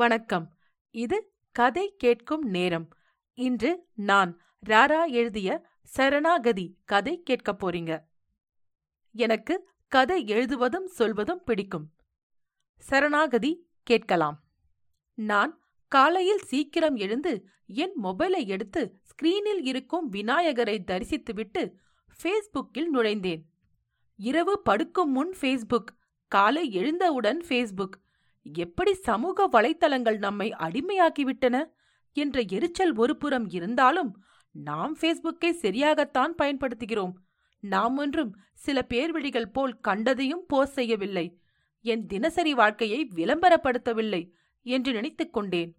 வணக்கம். இது கதை கேட்கும் நேரம். இன்று நான் ராரா எழுதிய சரணாகதி கதை கேட்கப் போறீங்க. எனக்கு கதை எழுதுவதும் சொல்வதும் பிடிக்கும். சரணாகதி கேட்கலாம். நான் காலையில் சீக்கிரம் எழுந்து என் மொபைலை எடுத்து ஸ்கிரீனில் இருக்கும் விநாயகரை தரிசித்துவிட்டு ஃபேஸ்புக்கில் நுழைந்தேன். இரவு படுக்கும் முன் ஃபேஸ்புக் காலை எழுந்தவுடன் ஃபேஸ்புக் எப்படி சமூக வலைத்தளங்கள் நம்மை அடிமையாக்கிவிட்டன? என்ற எரிச்சல் ஒருபுறம் இருந்தாலும் நாம் ஃபேஸ்புக்கை சரியாகத்தான் பயன்படுத்துகிறோம். நாம் ஒன்றும் சில பேர்வழிகள் போல் கண்டதையும் போஸ்ட் செய்யவில்லை. என் தினசரி வாழ்க்கையை விளம்பரப்படுத்தவில்லை என்று நினைத்துக் கொண்டேன்.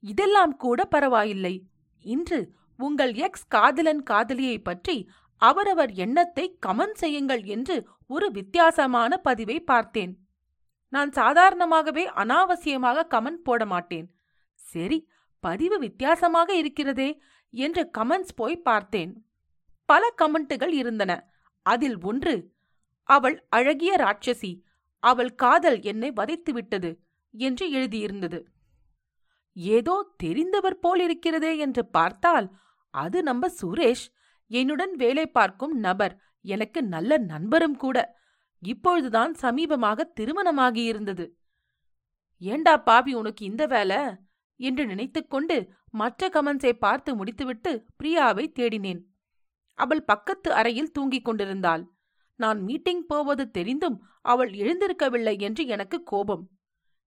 இதெல்லாம் கூட பரவாயில்லை. இன்று உங்கள் எக்ஸ் காதலன் காதலியை பற்றி அவரவர் எண்ணத்தை கமெண்ட் செய்யுங்கள் என்று ஒரு வித்தியாசமான பதிவை பார்த்தேன். நான் சாதாரணமாகவே அனாவசியமாக கமெண்ட் போட மாட்டேன். சரி பதிவு வித்தியாசமாக இருக்கிறதே என்று கமெண்ட்ஸ் போய் பார்த்தேன். பல கமெண்ட்டுகள் இருந்தன. அதில் ஒன்று அவள் அழகிய ராட்சசி. அவள் காதல் என்னை வதைத்துவிட்டது என்று எழுதியிருந்தது. ஏதோ தெரிந்தவர் போல் இருக்கிறதே என்று பார்த்தால் அது நம்ம சுரேஷ். என்னுடன் வேலை பார்க்கும் நபர். எனக்கு நல்ல நண்பரும் கூட. இப்பொழுதுதான் சமீபமாக திருமணமாகியிருந்தது. ஏண்டா பாவி உனக்கு இந்த வேலை? என்று நினைத்துக்கொண்டு மற்ற கமன்ஸை பார்த்து முடித்துவிட்டு பிரியாவை தேடினேன். அவள் பக்கத்து அறையில் தூங்கிக் கொண்டிருந்தாள். நான் மீட்டிங் போவது தெரிந்தும் அவள் எழுந்திருக்கவில்லை என்று எனக்கு கோபம்.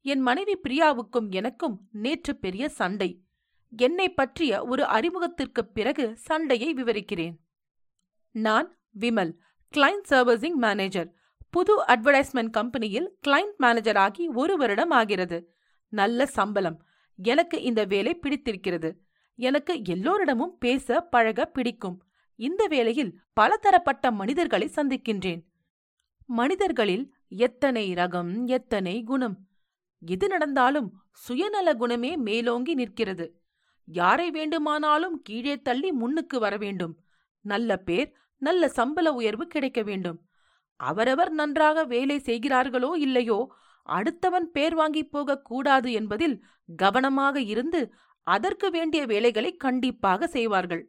என் மனைவி பிரியாவுக்கும் எனக்கும் நேற்று பெரிய சண்டை. என்னை பற்றிய ஒரு அறிமுகத்திற்குப் பிறகு சண்டையை விவரிக்கிறேன். நான் விமல் கிளைண்ட் சர்வீசிங் மேனேஜர் புது அட்வர்டைஸ்மெண்ட் கம்பெனியில் கிளைண்ட் மேனேஜர் ஆகி ஒரு வருடம் ஆகிறது. நல்ல சம்பளம். எனக்கு இந்த வேலை பிடித்திருக்கிறது. எனக்கு எல்லோரிடமும் பேச பழக பிடிக்கும். இந்த வேலையில் பலதரப்பட்ட மனிதர்களை சந்திக்கின்றேன். மனிதர்களில் எத்தனை ரகம் எத்தனை குணம்? எது நடந்தாலும் சுயநல குணமே மேலோங்கி நிற்கிறது. யாரை வேண்டுமானாலும் கீழே தள்ளி முன்னுக்கு வர வேண்டும். நல்ல பேர் நல்ல சம்பள உயர்வு கிடைக்க வேண்டும். அவரவர் நன்றாக வேலை செய்கிறார்களோ இல்லையோ அடுத்தவன் பேர் வாங்கிப் போகக்கூடாது என்பதில் கவனமாக இருந்து அதற்கு வேண்டிய வேலைகளை கண்டிப்பாக செய்வார்கள்.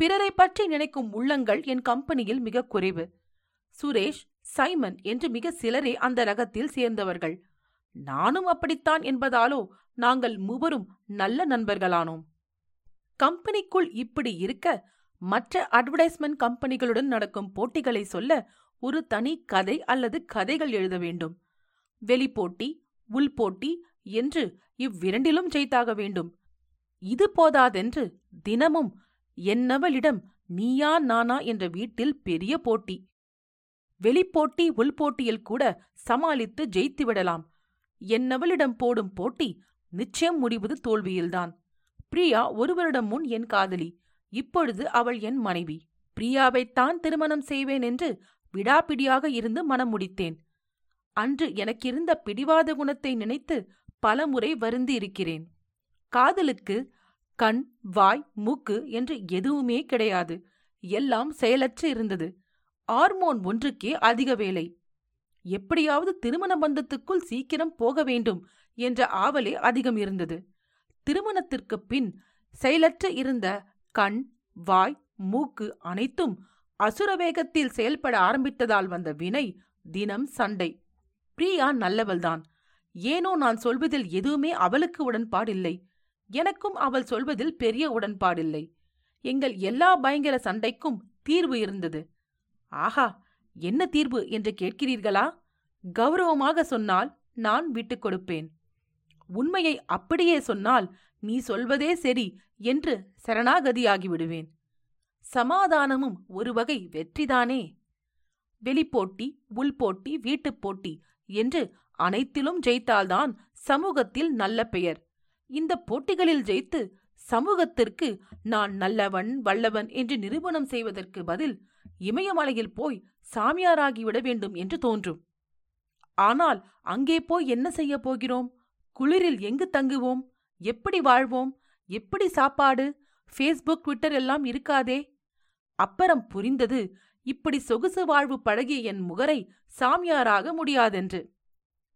பிறரை பற்றி நினைக்கும் உள்ளங்கள் என் கம்பெனியில் மிக குறைவு. சுரேஷ் சைமன் என்று மிக சிலரே அந்த ரகத்தில் சேர்ந்தவர்கள். நானும் அப்படித்தான் என்பதாலோ நாங்கள் மூவரும் நல்ல நண்பர்களானோம். கம்பெனிக்குள் இப்படி இருக்க மற்ற அட்வர்டைஸ்மெண்ட் கம்பெனிகளுடன் நடக்கும் போட்டிகளை சொல்ல ஒரு தனி கதை அல்லது கதைகள் எழுத வேண்டும். வெளிப்போட்டி உள்போட்டி என்று இவ்விரண்டிலும் ஜெயித்தாக வேண்டும். இது போதாதென்று தினமும் என்னவளிடம் நீயா நானா என்ற வீட்டில் பெரிய போட்டி. வெளிப்போட்டி உள்போட்டியில் கூட சமாளித்து ஜெயித்துவிடலாம் என்னவளிடம் போடும் போட்டி நிச்சயம் முடிவது தோல்வியில்தான். பிரியா ஒரு வருடம் முன் என் காதலி இப்பொழுது அவள் என் மனைவி. பிரியாவைத்தான் திருமணம் செய்வேன் என்று விடாப்பிடியாக இருந்து மனம் முடித்தேன். அன்று எனக்கிருந்த பிடிவாத குணத்தை நினைத்து பலமுறை வருந்தி இருக்கிறேன். காதலுக்கு கண் வாய் மூக்கு என்று எதுவுமே கிடையாது. எல்லாம் செயலற்று இருந்தது. ஹார்மோன் ஒன்றுக்கே அதிக வேலை. எப்படியாவது திருமண பந்தத்துக்குள் சீக்கிரம் போக வேண்டும் என்ற ஆவலே அதிகம் இருந்தது. திருமணத்திற்குப் பின் செயலற்று இருந்த கண் வாய் மூக்கு அனைத்தும் அசுரவேகத்தில் செயல்பட ஆரம்பித்ததால் வந்த வினை தினம் சண்டை. பிரியா நல்லவள்தான். ஏனோ நான் சொல்வதில் எதுவுமே அவளுக்கு உடன்பாடில்லை. எனக்கும் அவள் சொல்வதில் பெரிய உடன்பாடில்லை. எங்கள் எல்லா பயங்கர சண்டைக்கும் தீர்வு இருந்தது. ஆஹா என்ன தீர்வு என்று கேட்கிறீர்களா? கௌரவமாக சொன்னால் நான் விட்டுக் கொடுப்பேன். உண்மையை அப்படியே சொன்னால் நீ சொல்வதே சரி என்று சரணாகதியாகி விடுவேன் சமாதானமும் ஒரு வகை வெற்றிதானே? வெளிப்போட்டி உள்போட்டி வீட்டுப் போட்டி என்று அனைத்திலும் ஜெயித்தால்தான் சமூகத்தில் நல்ல பெயர். இந்த போட்டிகளில் ஜெயித்து சமூகத்திற்கு நான் நல்லவன் வல்லவன் என்று நிரூபணம் செய்வதற்கு பதில் இமயமலையில் போய் சாமியாராகிவிட வேண்டும் என்று தோன்றும். ஆனால் அங்கே போய் என்ன செய்யப் போகிறோம்? குளிரில் எங்கு தங்குவோம்? எப்படி வாழ்வோம்? எப்படி சாப்பாடு? ஃபேஸ்புக் ட்விட்டர் எல்லாம் இருக்காதே? அப்பறம் புரிந்தது இப்படி சொகுசு வாழ்வு பழகிய என் முகரை சாமியாராக முடியாதென்று.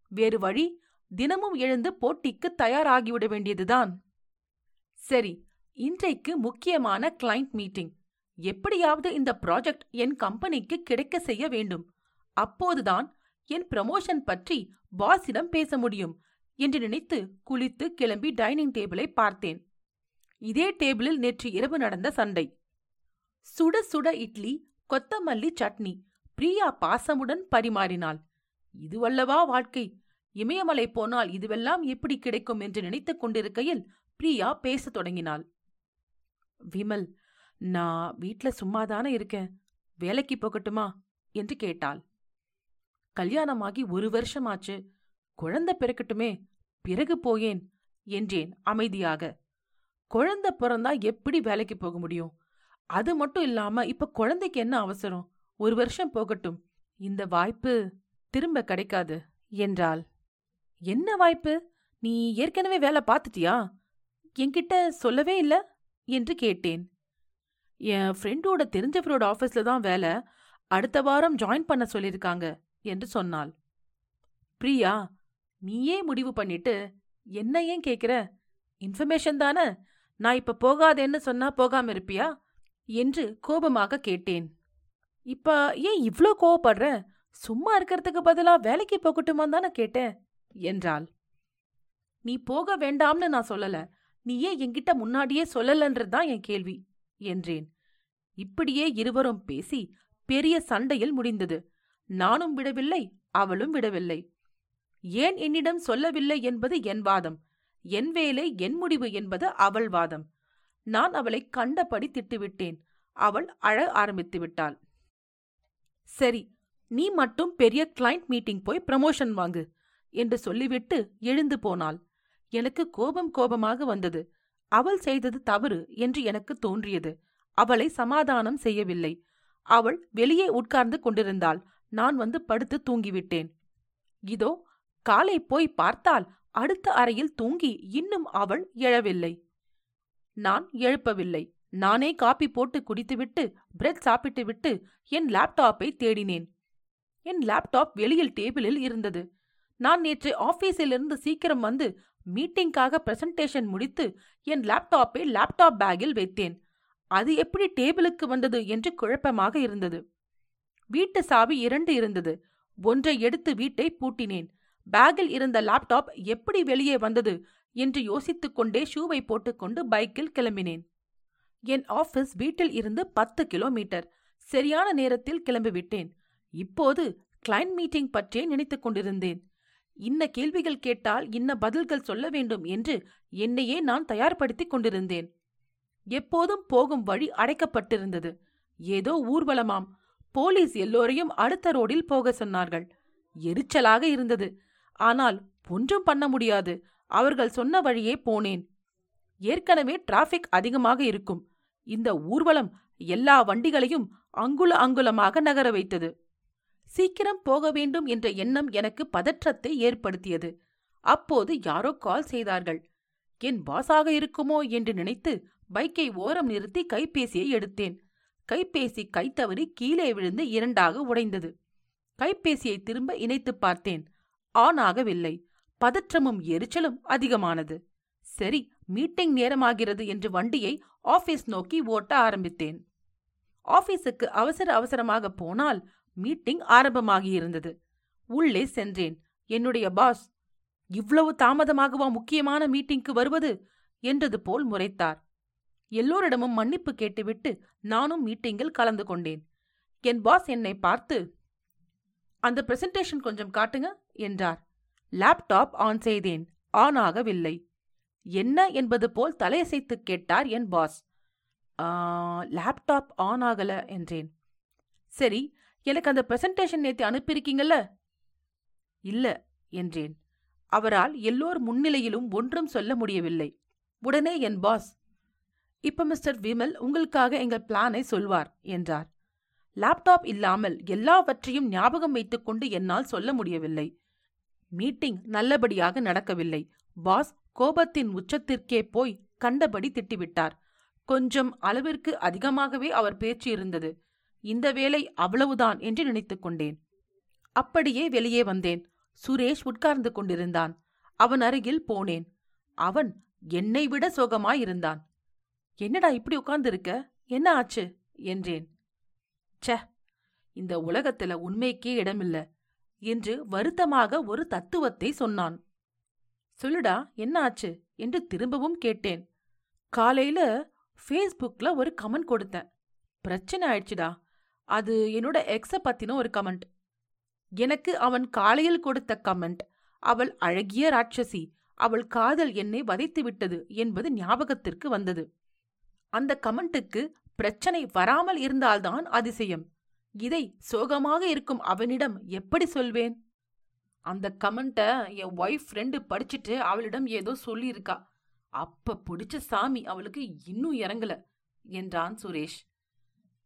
வேறு வழி தினமும் எழுந்து போட்டிக்கு தயாராகிவிட வேண்டியதுதான். சரி இன்றைக்கு முக்கியமான கிளைண்ட் மீட்டிங் எப்படியாவது இந்த ப்ராஜெக்ட் என் கம்பெனிக்கு கிடைக்க செய்ய வேண்டும். அப்போதுதான் என் ப்ரமோஷன் பற்றி பாஸிடம் பேச முடியும் என்று நினைத்து குளித்து கிளம்பி டைனிங் டேபிளை பார்த்தேன். இதே டேபிளில் நேற்று இரவு நடந்த சண்டை. சுட சுட இட்லி கொத்தமல்லி சட்னி பிரியா பாசமுடன் பரிமாறினாள். இதுவல்லவா வாழ்க்கை? இமயமலை போனால் இதுவெல்லாம் எப்படி கிடைக்கும்? என்று நினைத்துக் கொண்டிருக்கையில் பிரியா பேசத் தொடங்கினாள். விமல் நான் வீட்ல சும்மாதானே இருக்கேன். வேலைக்கு போகட்டுமா? என்று கேட்டாள். கல்யாணமாகி ஒரு வருஷமாச்சு. குழந்தை பிறக்கட்டுமே. பிறகு போயேன் என்றேன் அமைதியாக. குழந்தை பிறந்தா எப்படி வேலைக்கு போக முடியும்? அது மட்டும் இல்லாம இப்ப குழந்தைக்கு என்ன அவசரம்? ஒரு வருஷம் போகட்டும். இந்த வாய்ப்பு திரும்ப கிடைக்காது என்றாள். என்ன வாய்ப்பு? நீ ஏற்கனவே வேலை பார்த்துட்டியா? என்கிட்ட சொல்லவே இல்ல? என்று கேட்டேன். என் ஃப்ரெண்டோட தெரிஞ்சவரோட ஆஃபீஸ்ல தான் வேலை. அடுத்த வாரம் ஜாயின் பண்ண சொல்லியிருக்காங்க என்று சொன்னாள். பிரியா நீயே முடிவு பண்ணிட்டு என்ன ஏன் கேக்குற? இன்ஃபர்மேஷன் தானே? நான் இப்ப போகாதேன்னு சொன்னா போகாம இருப்பியா? என்று கோபமாக கேட்டேன். இப்ப ஏன் இவ்ளோ கோவப்படுற? சும்மா இருக்கிறதுக்கு பதிலா வேலைக்கு போகட்டுமா தானே கேட்டேன் என்றாள். நீ போக வேண்டாம்னு நான் சொல்லல. நீ ஏன் என்கிட்ட முன்னாடியே சொல்லலன்றதுதான் என் கேள்வி என்றேன். இப்படியே இருவரும் பேசி பெரிய சண்டையில் முடிந்தது. நானும் விடவில்லை அவளும் விடவில்லை. ஏன் என்னிடம் சொல்லவில்லை என்பது என் வாதம். என் வேலை என் முடிவு என்பது அவள் வாதம். நான் அவளை கண்டபடி திட்டுவிட்டேன். அவள் அழ ஆரம்பித்து விட்டாள். சரி நீ மட்டும் பெரிய கிளைண்ட் மீட்டிங் போய் ப்ரமோஷன் வாங்கு என்று சொல்லிவிட்டு எழுந்து போனாள். எனக்கு கோபம் கோபமாக வந்தது. அவள் செய்தது தவறு என்று எனக்கு தோன்றியது. அவளை சமாதானம் செய்யவில்லை. அவள் வெளியே உட்கார்ந்து கொண்டிருந்தாள். நான் வந்து படுத்து தூங்கிவிட்டேன். இதோ காலை போய் பார்த்தால் அடுத்த அறையில் தூங்கி இன்னும் அவள் எழவில்லை. நான் எழுப்பவில்லை. நானே காப்பி போட்டு குடித்துவிட்டு பிரெட் சாப்பிட்டுவிட்டு என் லேப்டாப்பை தேடினேன். என் லேப்டாப் வெளியில் டேபிளில் இருந்தது. நான் நேற்று ஆபீஸிலிருந்து சீக்கிரம் வந்து மீட்டிங்காக பிரசன்டேஷன் முடித்து என் லேப்டாப்பை லேப்டாப் பேக்கில் வைத்தேன். அது எப்படி டேபிளுக்கு வந்தது என்று குழப்பமாக இருந்தது. வீட்டு சாவி இரண்டு இருந்தது. ஒன்றை எடுத்து வீட்டை பூட்டினேன். பேக்கில் இருந்த லேப்டாப் எப்படி வெளியே வந்தது? என்று யோசித்துக் கொண்டே ஷூவை போட்டுக்கொண்டு பைக்கில் கிளம்பினேன். என் ஆபீஸ் வீட்டில் இருந்து பத்து கிலோமீட்டர். சரியான நேரத்தில் கிளம்பிவிட்டேன். இப்போது கிளைண்ட் மீட்டிங் பற்றியே நினைத்துக் கொண்டிருந்தேன். இன்ன கேள்விகள் கேட்டால் இன்ன பதில்கள் சொல்ல வேண்டும் என்று என்னையே நான் தயார்படுத்திக் கொண்டிருந்தேன். எப்போதும் போகும் வழி அடைக்கப்பட்டிருந்தது. ஏதோ ஊர்வலமாம். போலீஸ் எல்லோரையும் அடுத்த ரோடில் போக சொன்னார்கள். எரிச்சலாக இருந்தது. ஆனால் ஒன்றும் பண்ண முடியாது. அவர்கள் சொன்ன வழியே போனேன். ஏற்கனவே டிராஃபிக் அதிகமாக இருக்கும். இந்த ஊர்வலம் எல்லா வண்டிகளையும் அங்குல அங்குலமாக நகர வைத்தது. சீக்கிரம் போக வேண்டும் என்ற எண்ணம் எனக்கு பதற்றத்தை ஏற்படுத்தியது. அப்போது யாரோ கால் செய்தார்கள். என் பாஸாக இருக்குமோ? என்று நினைத்து பைக்கை ஓரம் நிறுத்தி கைபேசியை எடுத்தேன். கைபேசி கைத்தவறி கீழே விழுந்து இரண்டாக உடைந்தது. கைபேசியை திரும்ப இணைத்து பார்த்தேன். ஆன் ஆகவில்லை. பதற்றமும் எரிச்சலும் அதிகமானது. சரி மீட்டிங் நேரமாகிறது என்று வண்டியை ஆபீஸ் நோக்கி ஓட்ட ஆரம்பித்தேன். ஆபீஸுக்கு அவசர அவசரமாக போனால் மீட்டிங் ஆரம்பமாகியிருந்தது. உள்ளே சென்றேன். என்னுடைய பாஸ் இவ்வளவு தாமதமாகவா முக்கியமான மீட்டிங்க்கு வருவது? என்றது போல் முறைத்தார். எல்லோரிடமும் மன்னிப்பு கேட்டுவிட்டு நானும் மீட்டிங்கில் கலந்து கொண்டேன். என் பாஸ் என்னை பார்த்து அந்த பிரசன்டேஷன் கொஞ்சம் காட்டுங்க என்றார். லேப்டாப் ஆன் செய்தேன். ஆன் ஆகவில்லை. என்ன என்பது போல் தலையசைத்து கேட்டார் என் பாஸ். லேப்டாப் ஆன் ஆகல என்றேன். சரி எனக்கு அந்த பிரசன்டேஷன் நேத்து அனுப்பியிருக்கீங்கல்ல? இல்ல என்றேன். அவரால் எல்லோர் முன்னிலையிலும் ஒன்றும் சொல்ல முடியவில்லை. உடனே என் பாஸ். இப்ப மிஸ்டர் விமல் உங்களுக்காக எங்கள் பிளானை சொல்வார் என்றார். லேப்டாப் இல்லாமல் எல்லாவற்றையும் ஞாபகம் வைத்துக்கொண்டு என்னால் சொல்ல முடியவில்லை. மீட்டிங் நல்லபடியாக நடக்கவில்லை. பாஸ் கோபத்தின் உச்சத்திற்கே போய் கண்டபடி திட்டிவிட்டார். கொஞ்சம் அளவிற்கு அதிகமாகவே அவர் பேச்சு இருந்தது. இந்த வேலை அவ்வளவுதான் என்று நினைத்துக் கொண்டேன். அப்படியே வெளியே வந்தேன். சுரேஷ் உட்கார்ந்து கொண்டிருந்தான். அவன் அருகில் போனேன். அவன் என்னை விட சோகமாயிருந்தான். என்னடா இப்படி உட்கார்ந்திருக்க? என்ன ஆச்சு? என்றேன். ச இந்த உலகத்துல உண்மைக்கே இடமில்ல. என்று வருத்தமாக ஒரு தத்துவத்தை சொன்னான். சொல்லுடா என்ன ஆச்சு என்று திரும்பவும் கேட்டேன். காலையில ஃபேஸ்புக்ல ஒரு கமெண்ட் கொடுத்தேன். பிரச்சனை ஆயிடுச்சுடா. அது என்னோட எக்ஸ பத்தின ஒரு கமெண்ட். எனக்கு அவன் காலையில் கொடுத்த கமெண்ட். அவள் அழகிய ராட்சசி. அவள் காதல் என்னை வதைத்து விட்டது என்பது ஞாபகத்திற்கு வந்தது. அந்த கமெண்ட்டுக்கு பிரச்சனை வராமல் இருந்தால்தான் அதிசயம். இதை சோகமாக இருக்கும் அவனிடம் எப்படி சொல்வேன்? அந்த கமெண்ட்ட என் ஒய்ஃப் ஃப்ரெண்டு படிச்சுட்டு அவளிடம் ஏதோ சொல்லியிருக்கா. அப்ப பிடிச்ச சாமி அவளுக்கு இன்னும் இறங்கல என்றான் சுரேஷ்.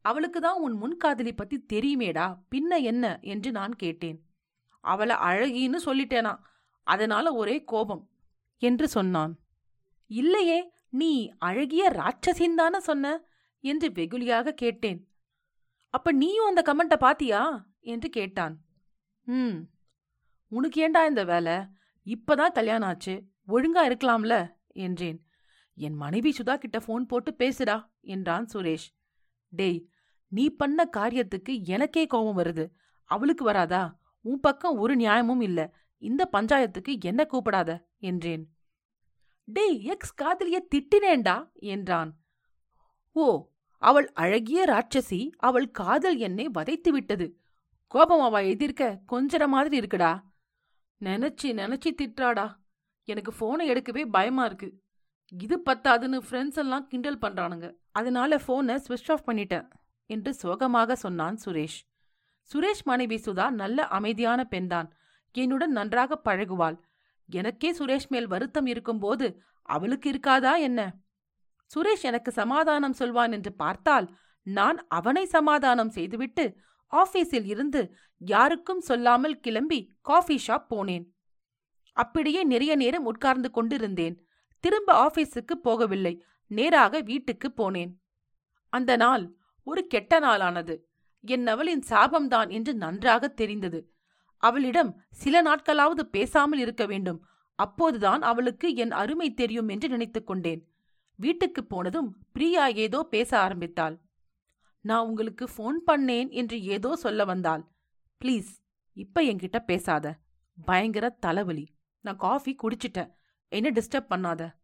அவளுக்கு தான் உன் முன்காதலி பத்தி தெரியுமேடா பின்ன என்ன என்று நான் கேட்டேன். அவளை அழகின்னு சொல்லிட்டேனா அதனால ஒரே கோபம் என்று சொன்னான். இல்லையே நீ அழகிய ராட்சசின் தானே சொன்ன என்று வெகுளியாக கேட்டேன். அப்ப நீயும் அந்த கமெண்ட்ட பாத்தியா? என்று கேட்டான். ம். உனக்கு ஏண்டா இந்த வேலை? இப்பதான் கல்யாணம் ஆச்சு. ஒழுங்கா இருக்கலாம்ல? என்றேன். என் மனைவி சுதா கிட்ட ஃபோன் போட்டு பேசுடா என்றான் சுரேஷ். டேய் நீ பண்ண காரியத்துக்கு எனக்கே கோபம் வருது. அவளுக்கு வராதா? உன் பக்கம் ஒரு நியாயமும் இல்ல. இந்த பஞ்சாயத்துக்கு என்ன கூப்பிடாத? என்றேன். டேய் எக்ஸ் காதலிய திட்டினேண்டா என்றான். ஓ அவள் அழகிய ராட்சசி அவள் காதல் என்னை வதைத்து விட்டது. கோபம் அவ எதிர்க்க கொஞ்சற மாதிரி இருக்குடா. நினைச்சு நினைச்சு திட்டுறாடா. எனக்கு போனை எடுக்கவே பயமா இருக்கு. இது பத்தாதுன்னு ஃப்ரெண்ட்ஸ் எல்லாம் கிண்டல் பண்றானுங்க. அதனால போனை ஸ்விட்ச் ஆஃப் பண்ணிட்டேன் என்று சோகமாக சொன்னான் சுரேஷ். சுரேஷ் மனைவி சுதா நல்ல அமைதியான பெண்தான். என்னுடன் நன்றாக பழகுவாள். எனக்கே சுரேஷ் மேல் வருத்தம் இருக்கும்போது அவளுக்கு இருக்காதா என்ன? சுரேஷ் எனக்கு சமாதானம் சொல்வான் என்று பார்த்தால் நான் அவனை சமாதானம் செய்துவிட்டு ஆபீஸில் இருந்து யாருக்கும் சொல்லாமல் கிளம்பி காஃபி ஷாப் போனேன். அப்படியே நிறைய நேரம் உட்கார்ந்து கொண்டிருந்தேன். திரும்ப ஆபீஸுக்கு போகவில்லை. நேராக வீட்டுக்கு போனேன். அந்த நாள் ஒரு கெட்ட நாளானது. என் அவளின் சாபம்தான் என்று நன்றாக தெரிந்தது. அவளிடம் சில நாட்களாவது பேசாமல் இருக்க வேண்டும். அப்போதுதான் அவளுக்கு என் அருமை தெரியும் என்று நினைத்துக் கொண்டேன். வீட்டுக்கு போனதும் பிரியா ஏதோ பேச ஆரம்பித்தாள். நான் உங்களுக்கு ஃபோன் பண்ணேன் என்று ஏதோ சொல்ல வந்தாள். ப்ளீஸ் இப்ப என்கிட்ட பேசாத. பயங்கர தலைவலி. நான் காஃபி குடிச்சிட்டேன். என்ன டிஸ்டர்ப் பண்ணாத.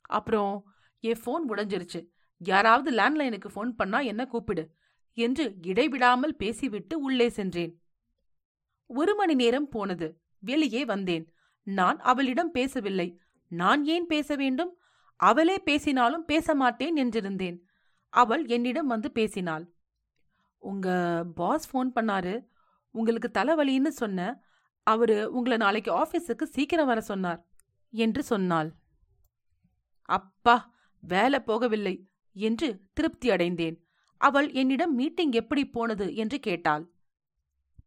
அப்புறம் என் ஃபோன் உடைஞ்சிருச்சு. யாராவது லேண்ட்லைனுக்கு ஃபோன் பண்ணா என்ன கூப்பிடு? என்று இடைவிடாமல் பேசிவிட்டு உள்ளே சென்றேன். ஒரு மணி நேரம் போனது. வெளியே வந்தேன். நான் அவளிடம் பேசவில்லை. நான் ஏன் பேச வேண்டும்? அவளே பேசினாலும் பேச மாட்டேன் என்றிருந்தேன். அவள் என்னிடம் வந்து பேசினாள். உங்க பாஸ் ஃபோன் பண்ணாரு. உங்களுக்கு தலைவலின்னு சொன்ன அவரு உங்களை நாளைக்கு ஆபீஸுக்கு சீக்கிரம் வர சொன்னார் என்று சொன்னாள். அப்பா வேலை போகவில்லை என்று திருப்தி அடைந்தேன். அவள் என்னிடம் மீட்டிங் எப்படி போனது என்று கேட்டாள்.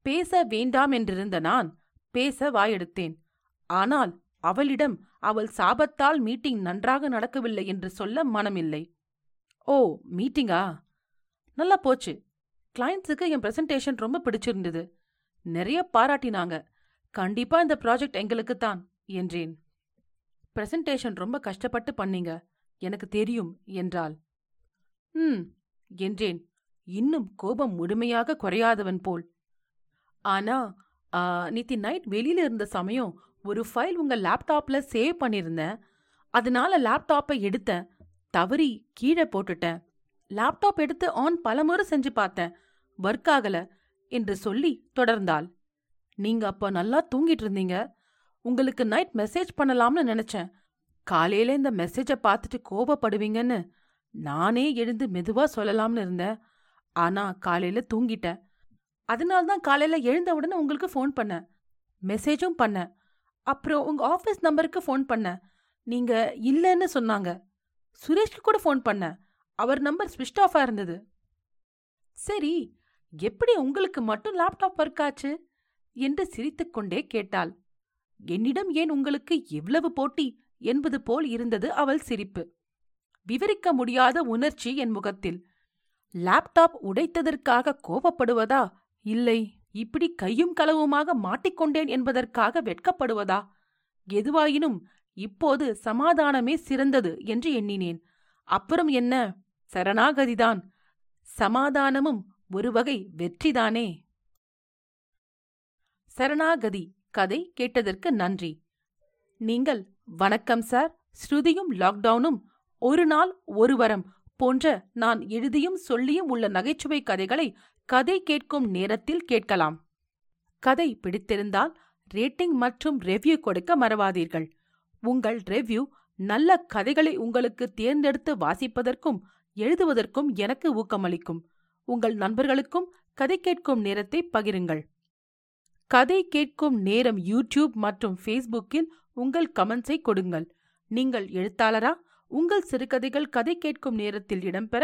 பேச வேண்டாம் என்றிருந்த நான் பேச வாயெடுத்தேன். ஆனால் அவளிடம் அவள் சாபத்தால் மீட்டிங் நன்றாக நடக்கவில்லை என்று சொல்ல மனமில்லை. ஓ மீட்டிங்கா? நல்லா போச்சு. கிளைண்ட்ஸுக்கு என் பிரசன்டேஷன் ரொம்ப பிடிச்சிருந்தது. நிறைய பாராட்டினாங்க. கண்டிப்பா இந்த ப்ராஜெக்ட் எங்களுக்கு தான் என்றேன். பிரசன்டேஷன் ரொம்ப கஷ்டப்பட்டு பண்ணீங்க. எனக்கு தெரியும் என்றாள். ம் என்றேன். இன்னும் கோபம் முழுமையாக குறையாதவன் போல். ஆனா நித்தி நேத்தி நைட் வெளியில இருந்த சமயம் ஒரு ஃபைல் உங்க லேப்டாப்ல சேவ் பண்ணியிருந்தேன். அதனால லேப்டாப்பை எடுத்தேன். தவறி கீழே போட்டுட்டேன். லேப்டாப் எடுத்து ஆன் பலமுறை செஞ்சு பார்த்தேன். ஒர்க் ஆகல என்று சொல்லி தொடர்ந்தாள். நீங்க அப்ப நல்லா தூங்கிட்டு இருந்தீங்க. உங்களுக்கு நைட் மெசேஜ் பண்ணலாம்னு நினைச்சேன். காலையில இந்த மெசேஜை பார்த்துட்டு கோபப்படுவீங்கன்னு நானே எழுந்து மெதுவா சொல்லலாம்னு இருந்தேன். ஆனா காலையில தூங்கிட்டேன். அதனால தான் காலையில எழுந்த உடனே உங்களுக்கு ஃபோன் பண்ணேன். மெசேஜும் பண்ணேன். அப்புறம் உங்க ஆஃபீஸ் நம்பருக்கு ஃபோன் பண்ணேன் நீங்க இல்லைன்னு சொன்னாங்க. சுரேஷ்க்கு கூட ஃபோன் பண்ணேன் அவர் நம்பர் ஸ்விட்ச் ஆஃபாக இருந்தது. சரி எப்படி உங்களுக்கு மட்டும் லேப்டாப் ஒர்க் ஆச்சு? என்று சிரித்துக்கொண்டே கேட்டாள். என்னிடம் ஏன் உங்களுக்கு எவ்வளவு போட்டி என்பது போல் இருந்தது அவள் சிரிப்பு. விவரிக்க முடியாத உணர்ச்சி என் முகத்தில். லேப்டாப் உடைத்ததற்காக கோபப்படுவதா இல்லை. இப்படி கையும் களவுமாக மாட்டிக்கொண்டேன் என்பதற்காக வெட்கப்படுவதா? எதுவாயினும் இப்போது சமாதானமே சிறந்தது என்று எண்ணினேன். அப்புறம் என்ன? சரணாகதிதான். சமாதானமும் ஒரு வகை வெற்றிதானே? சரணாகதி கதை கேட்டதற்கு நன்றி. நீங்கள் வணக்கம் சார். ஸ்ருதியும் லாக்டவுனும் ஒரு நாள் ஒரு வரம் போன்ற நான் எழுதியும் சொல்லியும் உள்ள நகைச்சுவை கதைகளை கதை கேட்கும் நேரத்தில் கேட்கலாம். கதை பிடித்திருந்தால் ரேட்டிங் மற்றும் ரெவ்யூ கொடுக்க மறவாதீர்கள். உங்கள் ரெவ்யூ நல்ல கதைகளை உங்களுக்கு தேர்ந்தெடுத்து வாசிப்பதற்கும் எழுதுவதற்கும் எனக்கு ஊக்கமளிக்கும். உங்கள் நண்பர்களுக்கும் கதை கேட்கும் நேரத்தை பகிருங்கள். கதை கேட்கும் நேரம் யூடியூப் மற்றும் ஃபேஸ்புக்கில் உங்கள் கமெண்ட்ஸை கொடுங்கள். நீங்கள் எழுத்தாளரா? உங்கள் சிறுகதைகள் கதை கேட்கும் நேரத்தில் இடம்பெற